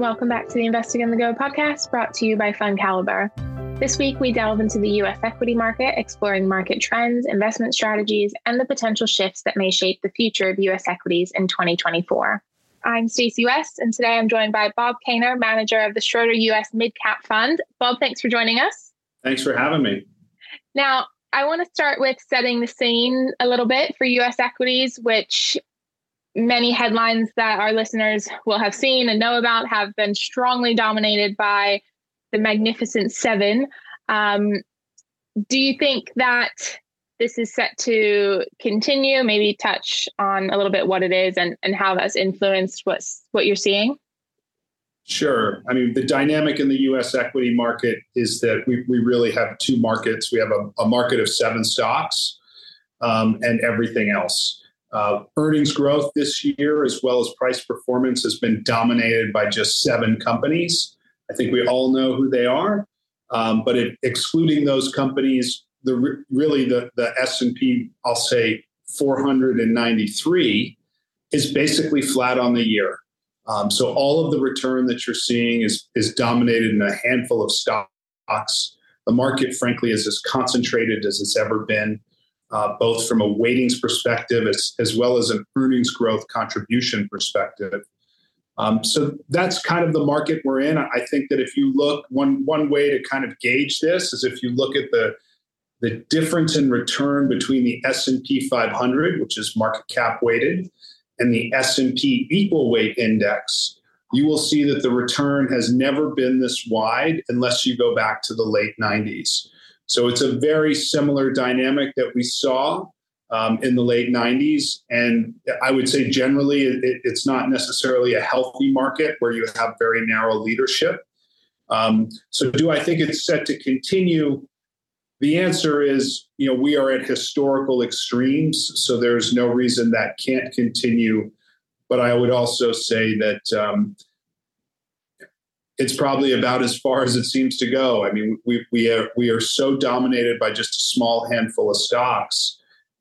Welcome back to the Investing on the Go podcast brought to you by FundCalibre. This week, we delve into the US equity market, exploring market trends, investment strategies, and the potential shifts that may shape the future of US equities in 2024. I'm Stacey West, and today I'm joined by Bob Kaynor, manager of the Schroder US Mid Cap Fund. Bob, thanks for joining us. Thanks for having me. Now, I want to start with setting the scene a little bit for US equities, which many headlines that our listeners will have seen and know about have been strongly dominated by the Magnificent Seven. Um, do you think that this is set to continue? Maybe touch on a little bit what it is and, and how that's influenced what's what you're seeing. Sure. I mean, the dynamic in the US equity market is that we, we really have two markets. We have a, a market of seven stocks um, and everything else. Uh, earnings growth this year, as well as price performance, has been dominated by just seven companies. I think we all know who they are. Um, but it, excluding those companies, the really the the S and P, I'll say 493, is basically flat on the year. Um, so all of the return that you're seeing is is dominated in a handful of stocks. The market, frankly, is as concentrated as it's ever been, uh, both from a weightings perspective as, as well as an earnings growth contribution perspective. Um, so that's kind of the market we're in. I think that if you look, one one way to kind of gauge this is if you look at the the difference in return between the S&P 500, which is market cap weighted, and the S&P equal weight index, you will see that the return has never been this wide unless you go back to the late 90s. So it's a very similar dynamic that we saw um, in the late 90s. And I would say generally it, it's not necessarily a healthy market where you have very narrow leadership. Um, so, do I think it's set to continue? The answer is, you know, we are at historical extremes, so there's no reason that can't continue. But I would also say that um, it's probably about as far as it seems to go. I mean, we we are we are so dominated by just a small handful of stocks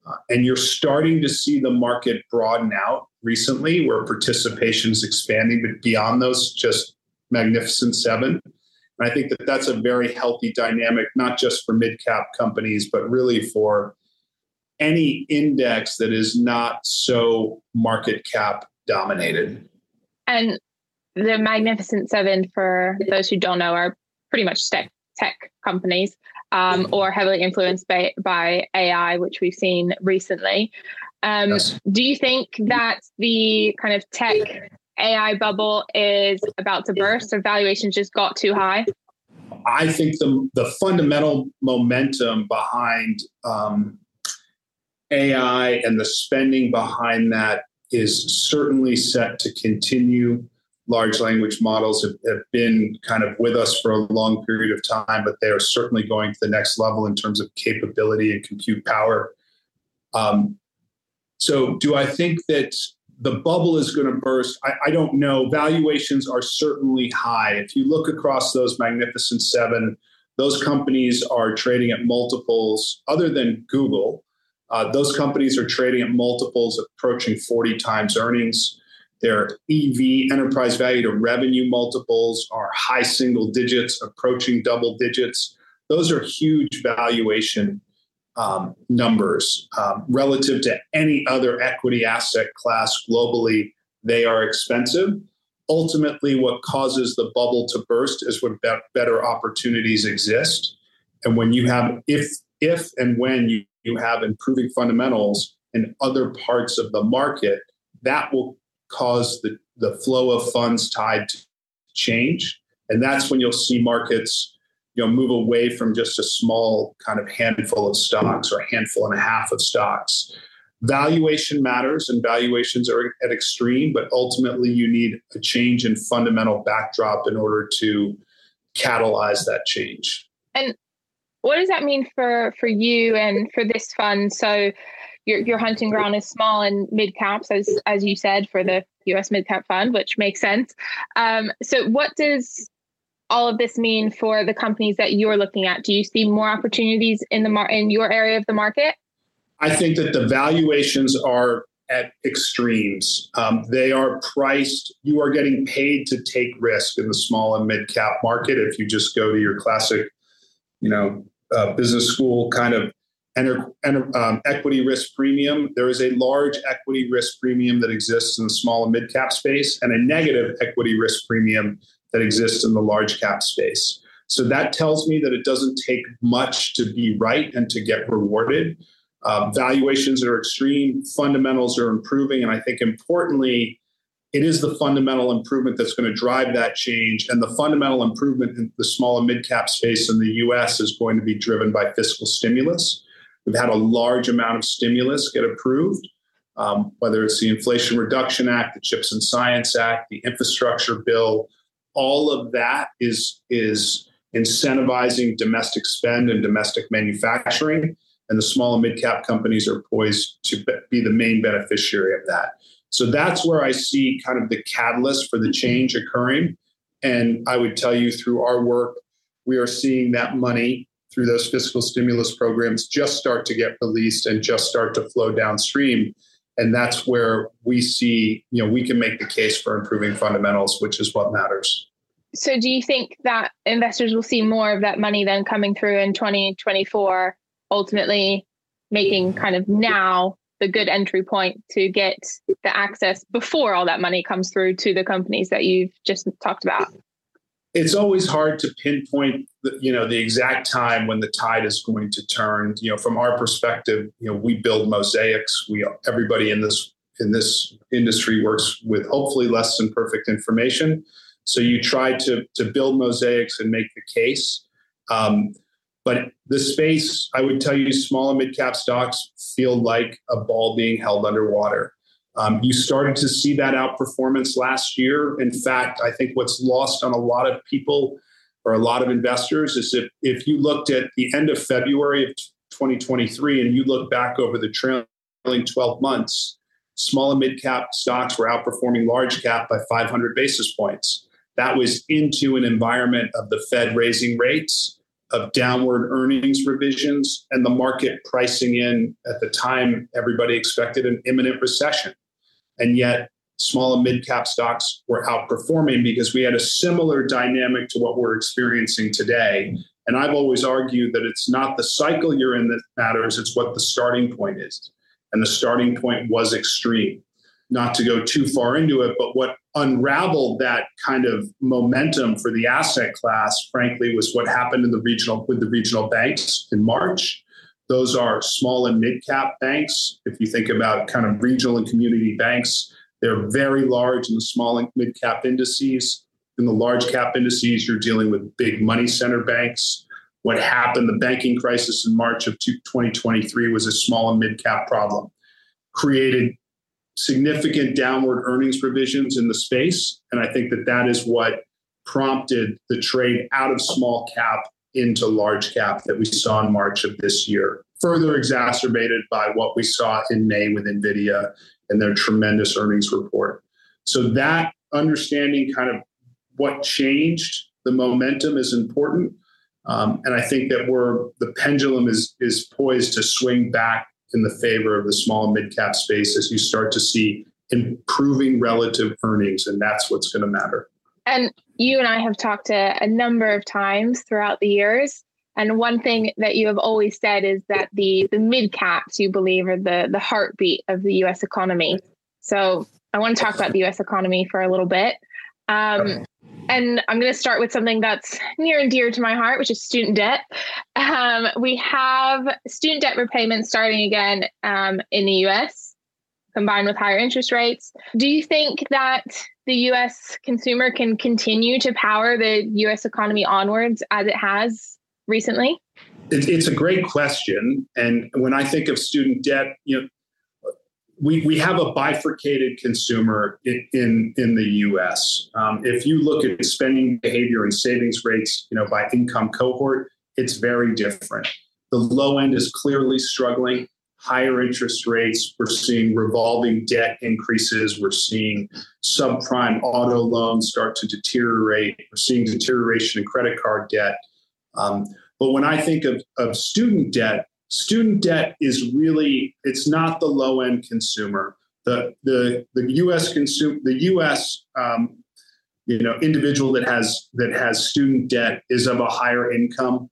uh, and you're starting to see the market broaden out recently where participation is expanding, but beyond those just magnificent seven. And I think that that's a very healthy dynamic, not just for mid cap companies, but really for any index that is not so market cap dominated. And the Magnificent Seven, for those who don't know, are pretty much tech, tech companies um, or heavily influenced by, by AI, which we've seen recently. Um, yes. Do you think that the kind of tech AI bubble is about to burst or valuations just got too high? I think the, the fundamental momentum behind um, AI and the spending behind that is certainly set to continue large language models have, have, been kind of with us for a long period of time, but they are certainly going to the next level in terms of capability and compute power. Um, so, do I think that the bubble is going to burst? I, I, don't know. Valuations are certainly high. If you look across those magnificent seven, those companies are trading at multiples other than Google. Uh, those companies are trading at multiples approaching 40 times earnings. Their EV, enterprise value to revenue multiples, are high single digits, approaching double digits. Those are huge valuation um, numbers um, relative to any other equity asset class globally. They are expensive. Ultimately, what causes the bubble to burst is when be- better opportunities exist. And when you have, if if and when you, you have improving fundamentals in other parts of the market, that will cause the, the flow of funds tied to change. And that's when you'll see markets you know, move away from just a small kind of handful of stocks or a handful and a half of stocks. Valuation matters and valuations are at extreme, but ultimately you need a change in fundamental backdrop in order to catalyze that change. And what does that mean for for you and for this fund? So your your hunting ground is small and mid caps, as as you said, for the U.S. mid cap fund, which makes sense. Um, so, what does all of this mean for the companies that you're looking at? Do you see more opportunities in the mar- in your area of the market? I think that the valuations are at extremes. Um, they are priced, you are getting paid to take risk in the small and mid cap market. If you just go to your classic, you know, uh, business school kind of enter, enter, um, equity risk premium, there is a large equity risk premium that exists in the small and mid cap space and a negative equity risk premium that exists in the large cap space. So that tells me that it doesn't take much to be right and to get rewarded. Uh, valuations are extreme, fundamentals are improving, and I think importantly, it is the fundamental improvement that's going to drive that change. And the fundamental improvement in the small and mid cap space in the US is going to be driven by fiscal stimulus. We've had a large amount of stimulus get approved, um, whether it's the Inflation Reduction Act, the CHIPS and Science Act, the infrastructure bill. All of that is, is incentivizing domestic spend and domestic manufacturing. And the small and mid cap companies are poised to be the main beneficiary of that. So that's where I see kind of the catalyst for the change occurring. And I would tell you through our work, we are seeing that money through those fiscal stimulus programs just start to get released and just start to flow downstream. And that's where we see, you know, we can make the case for improving fundamentals, which is what matters. So, do you think that investors will see more of that money then coming through in 2024, ultimately making kind of now the good entry point to get the access before all that money comes through to the companies that you've just talked about? It's always hard to pinpoint, you know, the exact time when the tide is going to turn. You know, from our perspective, you know, we build mosaics. We everybody in this in this industry works with hopefully less than perfect information. So you try to, to build mosaics and make the case. Um, but the space, I would tell you, small and mid cap stocks feel like a ball being held underwater. Um, you started to see that outperformance last year. In fact, I think what's lost on a lot of people or a lot of investors is if, if you looked at the end of February of 2023 and you look back over the trailing 12 months, small and mid cap stocks were outperforming large cap by 500 basis points. That was into an environment of the Fed raising rates, of downward earnings revisions, and the market pricing in at the time everybody expected an imminent recession. And yet, small and mid cap stocks were outperforming because we had a similar dynamic to what we're experiencing today. And I've always argued that it's not the cycle you're in that matters, it's what the starting point is. And the starting point was extreme not to go too far into it, but what unraveled that kind of momentum for the asset class, frankly, was what happened in the regional with the regional banks in March. Those are small and mid cap banks. If you think about kind of regional and community banks, they're very large in the small and mid cap indices. In the large cap indices, you're dealing with big money center banks. What happened, the banking crisis in March of 2023 was a small and mid cap problem, created significant downward earnings revisions in the space. And I think that that is what prompted the trade out of small cap into large cap that we saw in March of this year, further exacerbated by what we saw in May with NVIDIA and their tremendous earnings report. So, that understanding kind of what changed the momentum is important. Um, and I think that we're the pendulum is is poised to swing back in the favor of the small and mid cap space as you start to see improving relative earnings. And that's what's going to matter. And you and I have talked a, a number of times throughout the years. And one thing that you have always said is that the the mid caps you believe are the the heartbeat of the U.S. economy. So I want to talk about the U.S. economy for a little bit. Um, and I'm going to start with something that's near and dear to my heart, which is student debt. Um, we have student debt repayment starting again um, in the US, combined with higher interest rates. Do you think that the US consumer can continue to power the US economy onwards as it has recently? It's a great question. And when I think of student debt, you know, we, we have a bifurcated consumer in, in, in the US. Um, if you look at spending behavior and savings rates, you know, by income cohort, it's very different. The low end is clearly struggling, higher interest rates. We're seeing revolving debt increases. We're seeing subprime auto loans start to deteriorate. We're seeing deterioration in credit card debt. Um, but when I think of, of student debt, student debt is really it's not the low end consumer the the the U.S. consume the U.S. Um, you know individual that has that has student debt is of a higher income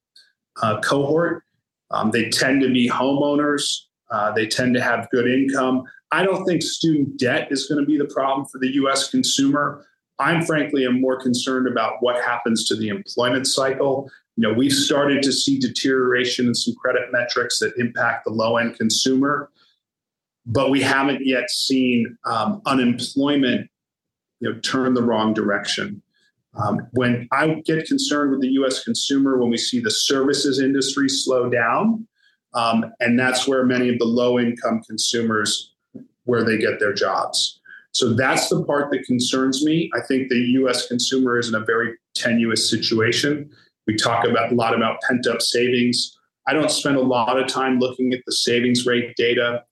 uh, cohort. Um, they tend to be homeowners. Uh, they tend to have good income. I don't think student debt is going to be the problem for the U.S. consumer. I'm frankly am more concerned about what happens to the employment cycle. You know, we've started to see deterioration in some credit metrics that impact the low end consumer but we haven't yet seen um, unemployment you know, turn the wrong direction. Um, when I get concerned with the U.S. consumer, when we see the services industry slow down, um, and that's where many of the low-income consumers where they get their jobs. So that's the part that concerns me. I think the U.S. consumer is in a very tenuous situation. We talk about a lot about pent-up savings. I don't spend a lot of time looking at the savings rate data.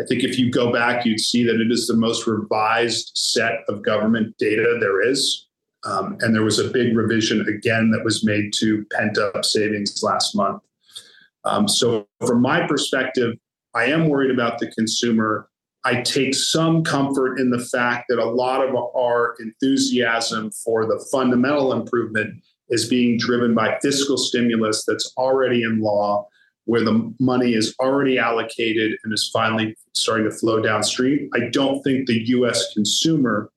I think if you go back, you'd see that it is the most revised set of government data there is. Um, and there was a big revision again that was made to pent up savings last month. Um, so, from my perspective, I am worried about the consumer. I take some comfort in the fact that a lot of our enthusiasm for the fundamental improvement is being driven by fiscal stimulus that's already in law where the money is already allocated and is finally starting to flow downstream. I don't think the U.S. consumer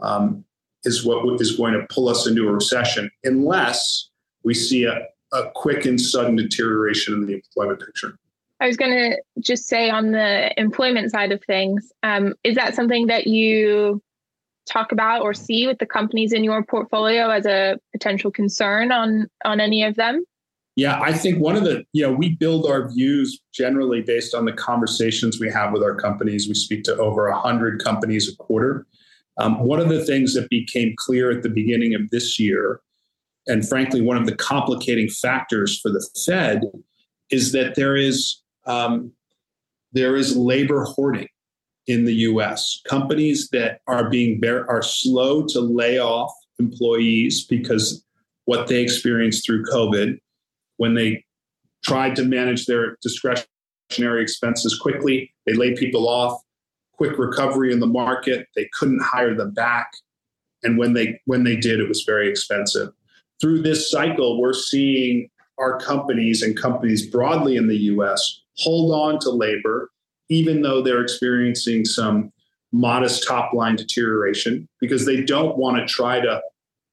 um, is what is going to pull us into a recession unless we see a, a quick and sudden deterioration in the employment picture. I was going to just say on the employment side of things, um, is that something that you talk about or see with the companies in your portfolio as a potential concern on on any of them? Yeah, I think one of the, you know, we build our views generally based on the conversations we have with our companies. We speak to over 100 companies a quarter. Um, one of the things that became clear at the beginning of this year, and frankly, one of the complicating factors for the Fed, is that there is um, there is labor hoarding in the U.S. Companies that are being bear, are slow to lay off employees because what they experienced through COVID when they tried to manage their discretionary expenses quickly. They laid people off, quick recovery in the market. They couldn't hire them back. And when they when they did, it was very expensive. Through this cycle, we're seeing our companies and companies broadly in the US hold on to labor, even though they're experiencing some modest top line deterioration, because they don't want to try to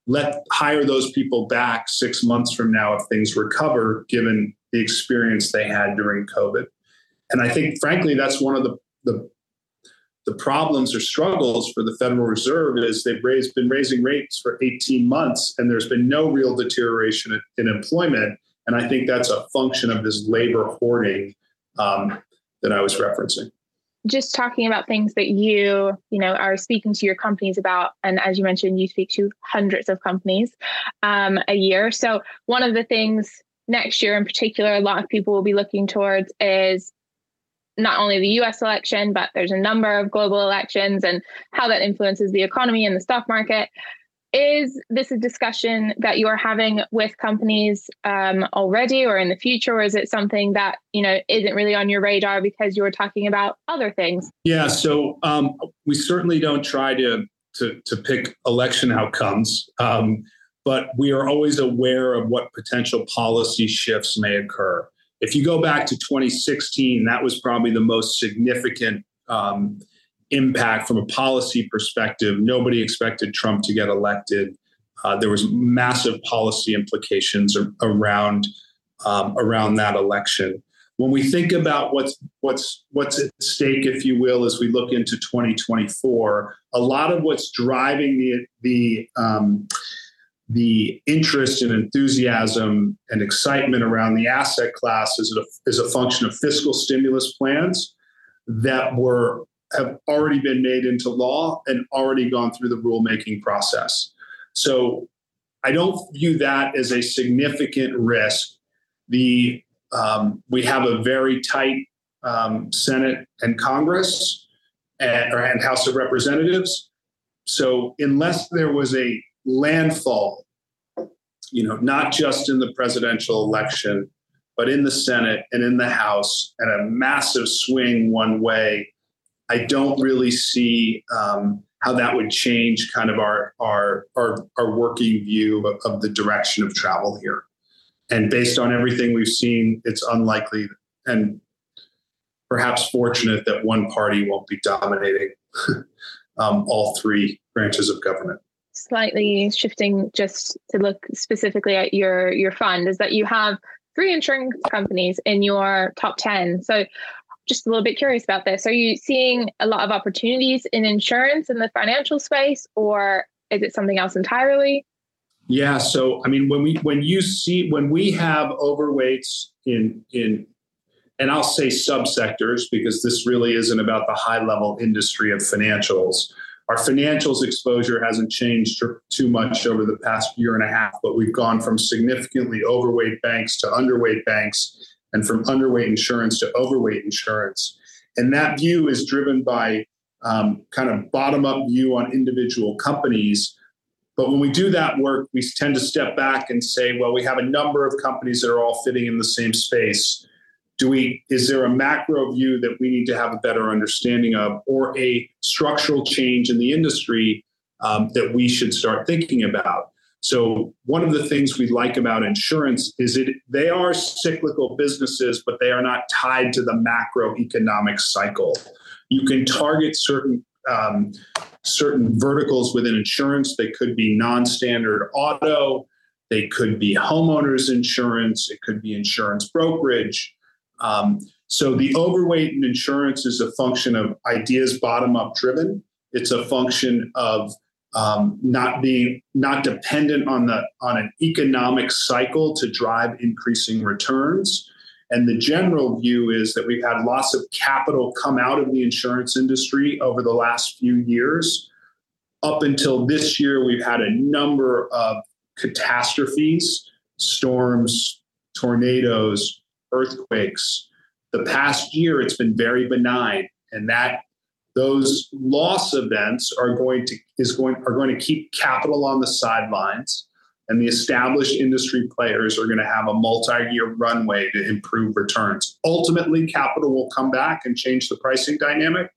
let hire those people back six months from now if things recover, given the experience they had during COVID. And I think, frankly, that's one of the, the the problems or struggles for the Federal Reserve is they've raised, been raising rates for 18 months and there's been no real deterioration in, employment. And I think that's a function of this labor hoarding um, that I was referencing. Just talking about things that you you know are speaking to your companies about and as you mentioned you speak to hundreds of companies um, a year. So one of the things next year in particular a lot of people will be looking towards is not only the US election but there's a number of global elections and how that influences the economy and the stock market is this a discussion that you're having with companies um, already or in the future? Or is it something that you know isn't really on your radar because you're talking about other things? Yeah so um, we certainly don't try to to, to pick election outcomes um, but we are always aware of what potential policy shifts may occur. If you go back to 2016 that was probably the most significant um, impact from a policy perspective. Nobody expected Trump to get elected. Uh, there was massive policy implications around um, around that election. When we think about what's what's what's at stake, if you will, as we look into 2024, a lot of what's driving the the um, the interest and enthusiasm and excitement around the asset class is a, is a function of fiscal stimulus plans that were have already been made into law and already gone through the rulemaking process. So I don't view that as a significant risk. The um, we have a very tight um, Senate and Congress and, and House of Representatives. So unless there was a landfall, you know, not just in the presidential election, but in the Senate and in the House, and a massive swing one way I don't really see um, how that would change kind of our our our, our working view of, of, the direction of travel here. And based on everything we've seen, it's unlikely and perhaps fortunate that one party won't be dominating um, all three branches of government. Slightly shifting just to look specifically at your your fund is that you have three insurance companies in your top 10. So just a little bit curious about this. Are you seeing a lot of opportunities in insurance in the financial space, or is it something else entirely? Yeah. So I mean, when we when you see when we have overweights in in and I'll say subsectors because this really isn't about the high level industry of financials. Our financials exposure hasn't changed too much over the past year and a half, but we've gone from significantly overweight banks to underweight banks and from underweight insurance to overweight insurance. And that view is driven by um, kind of bottom up view on individual companies. But when we do that work, we tend to step back and say, well, we have a number of companies that are all fitting in the same space. Do we, is there a macro view that we need to have a better understanding of, or a structural change in the industry um, that we should start thinking about? So one of the things we like about insurance is it they are cyclical businesses, but they are not tied to the macroeconomic cycle. You can target certain um, certain verticals within insurance. They could be non-standard auto. They could be homeowners insurance. It could be insurance brokerage. Um, so the overweight in insurance is a function of ideas bottom up driven. It's a function of um, not being not dependent on the on an economic cycle to drive increasing returns. And the general view is that we've had lots of capital come out of the insurance industry over the last few years. Up until this year, we've had a number of catastrophes, storms, tornadoes, earthquakes. The past year, it's been very benign, and that those loss events are going to is going are going to keep capital on the sidelines and the established industry players are going to have a multi-year runway to improve returns. Ultimately capital will come back and change the pricing dynamic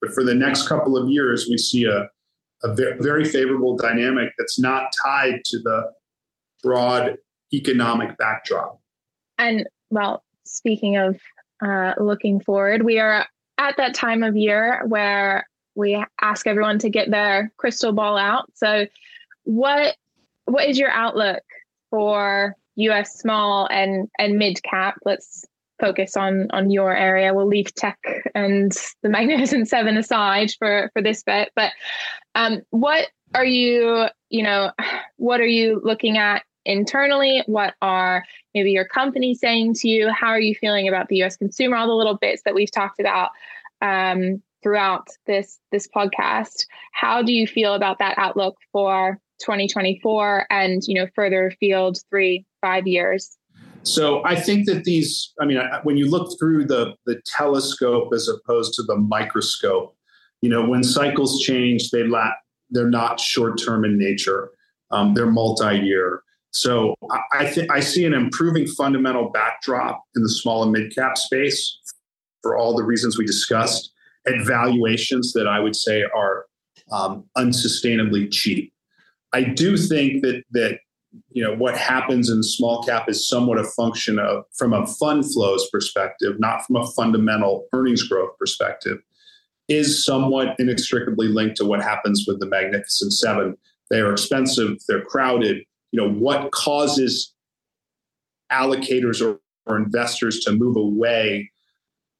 but for the next couple of years we see a, a very favorable dynamic that's not tied to the broad economic backdrop. And well speaking of uh, looking forward we are at that time of year where we ask everyone to get their crystal ball out. So, what what is your outlook for U.S. small and and mid cap? Let's focus on on your area. We'll leave tech and the Magnificent Seven aside for for this bit. But um, what are you you know what are you looking at internally? What are maybe your company saying to you? How are you feeling about the US consumer? All the little bits that we've talked about um, throughout this this podcast. How do you feel about that outlook for 2024 and you know further afield three five years? So I think that these, I mean, when you look through the the telescope as opposed to the microscope, you know, when cycles change, they la- they're not short term in nature. Um, they're multi year. So I think I see an improving fundamental backdrop in the small and mid cap space for all the reasons we discussed at valuations that I would say are um, unsustainably cheap. I do think that that you know what happens in small cap is somewhat a function of from a fund flows perspective, not from a fundamental earnings growth perspective, is somewhat inextricably linked to what happens with the Magnificent Seven. They are expensive, they're crowded, you know what causes allocators or, or investors to move away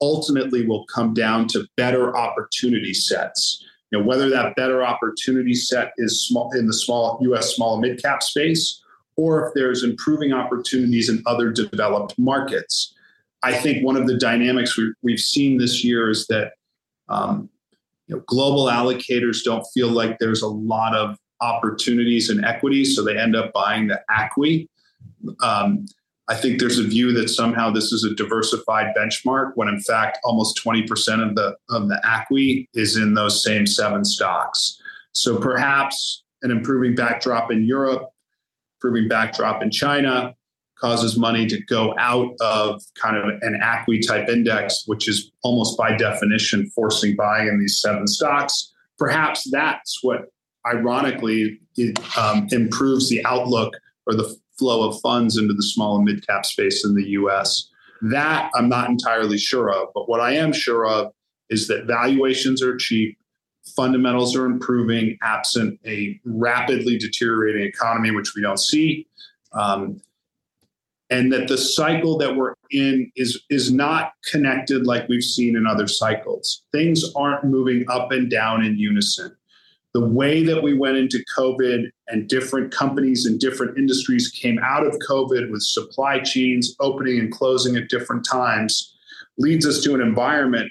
ultimately will come down to better opportunity sets. You know whether that better opportunity set is small in the small us small mid cap space or if there's improving opportunities in other developed markets. I think one of the dynamics we, have seen this year is that um, you know, global allocators don't feel like there's a lot of opportunities in equities, so they end up buying the ACWI. Um, I think there's a view that somehow this is a diversified benchmark when in fact almost 20% of the of the ACWI is in those same seven stocks. So perhaps an improving backdrop in Europe, improving backdrop in China, causes money to go out of kind of an ACWI type index, which is almost by definition forcing buying in these seven stocks. Perhaps that's what, ironically, it, um, improves the outlook or the flow of funds into the small and mid cap space in the US. That I'm not entirely sure of, but what I am sure of is that valuations are cheap, fundamentals are improving absent a rapidly deteriorating economy, which we don't see. Um, and that the cycle that we're in is is not connected like we've seen in other cycles. Things aren't moving up and down in unison. The way that we went into COVID and different companies and different industries came out of COVID with supply chains opening and closing at different times leads us to an environment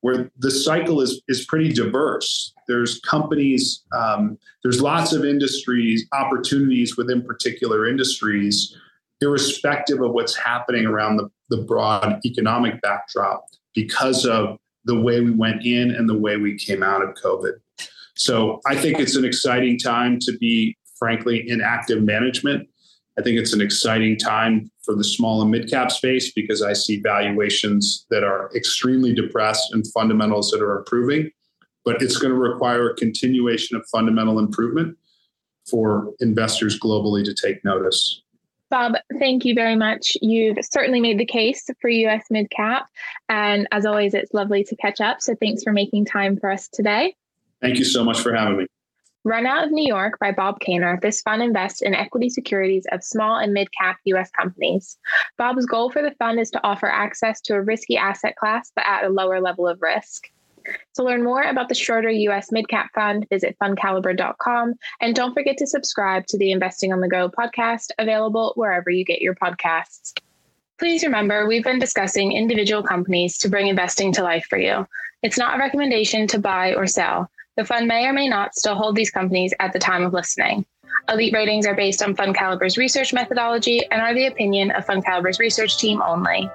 where the cycle is is pretty diverse. There's companies, um, there's lots of industries, opportunities within particular industries irrespective of what's happening around the, the broad economic backdrop because of the way we went in and the way we came out of COVID. So I think it's an exciting time to be, frankly, in active management. I think it's an exciting time for the small and mid cap space because I see valuations that are extremely depressed and fundamentals that are improving. But it's going to require a continuation of fundamental improvement for investors globally to take notice. Bob, thank you very much. You've certainly made the case for US mid cap. And as always, it's lovely to catch up. So thanks for making time for us today. Thank you so much for having me. Run out of New York by Bob Kaynor, this fund invests in equity securities of small and mid cap US companies. Bob's goal for the fund is to offer access to a risky asset class, but at a lower level of risk. To learn more about the Schroder US Midcap Fund, visit fundcalibre.com. And don't forget to subscribe to the Investing on the Go podcast, available wherever you get your podcasts. Please remember, we've been discussing individual companies to bring investing to life for you. It's not a recommendation to buy or sell. The fund may or may not still hold these companies at the time of listening. Elite ratings are based on FundCalibre's research methodology and are the opinion of FundCalibre's research team only.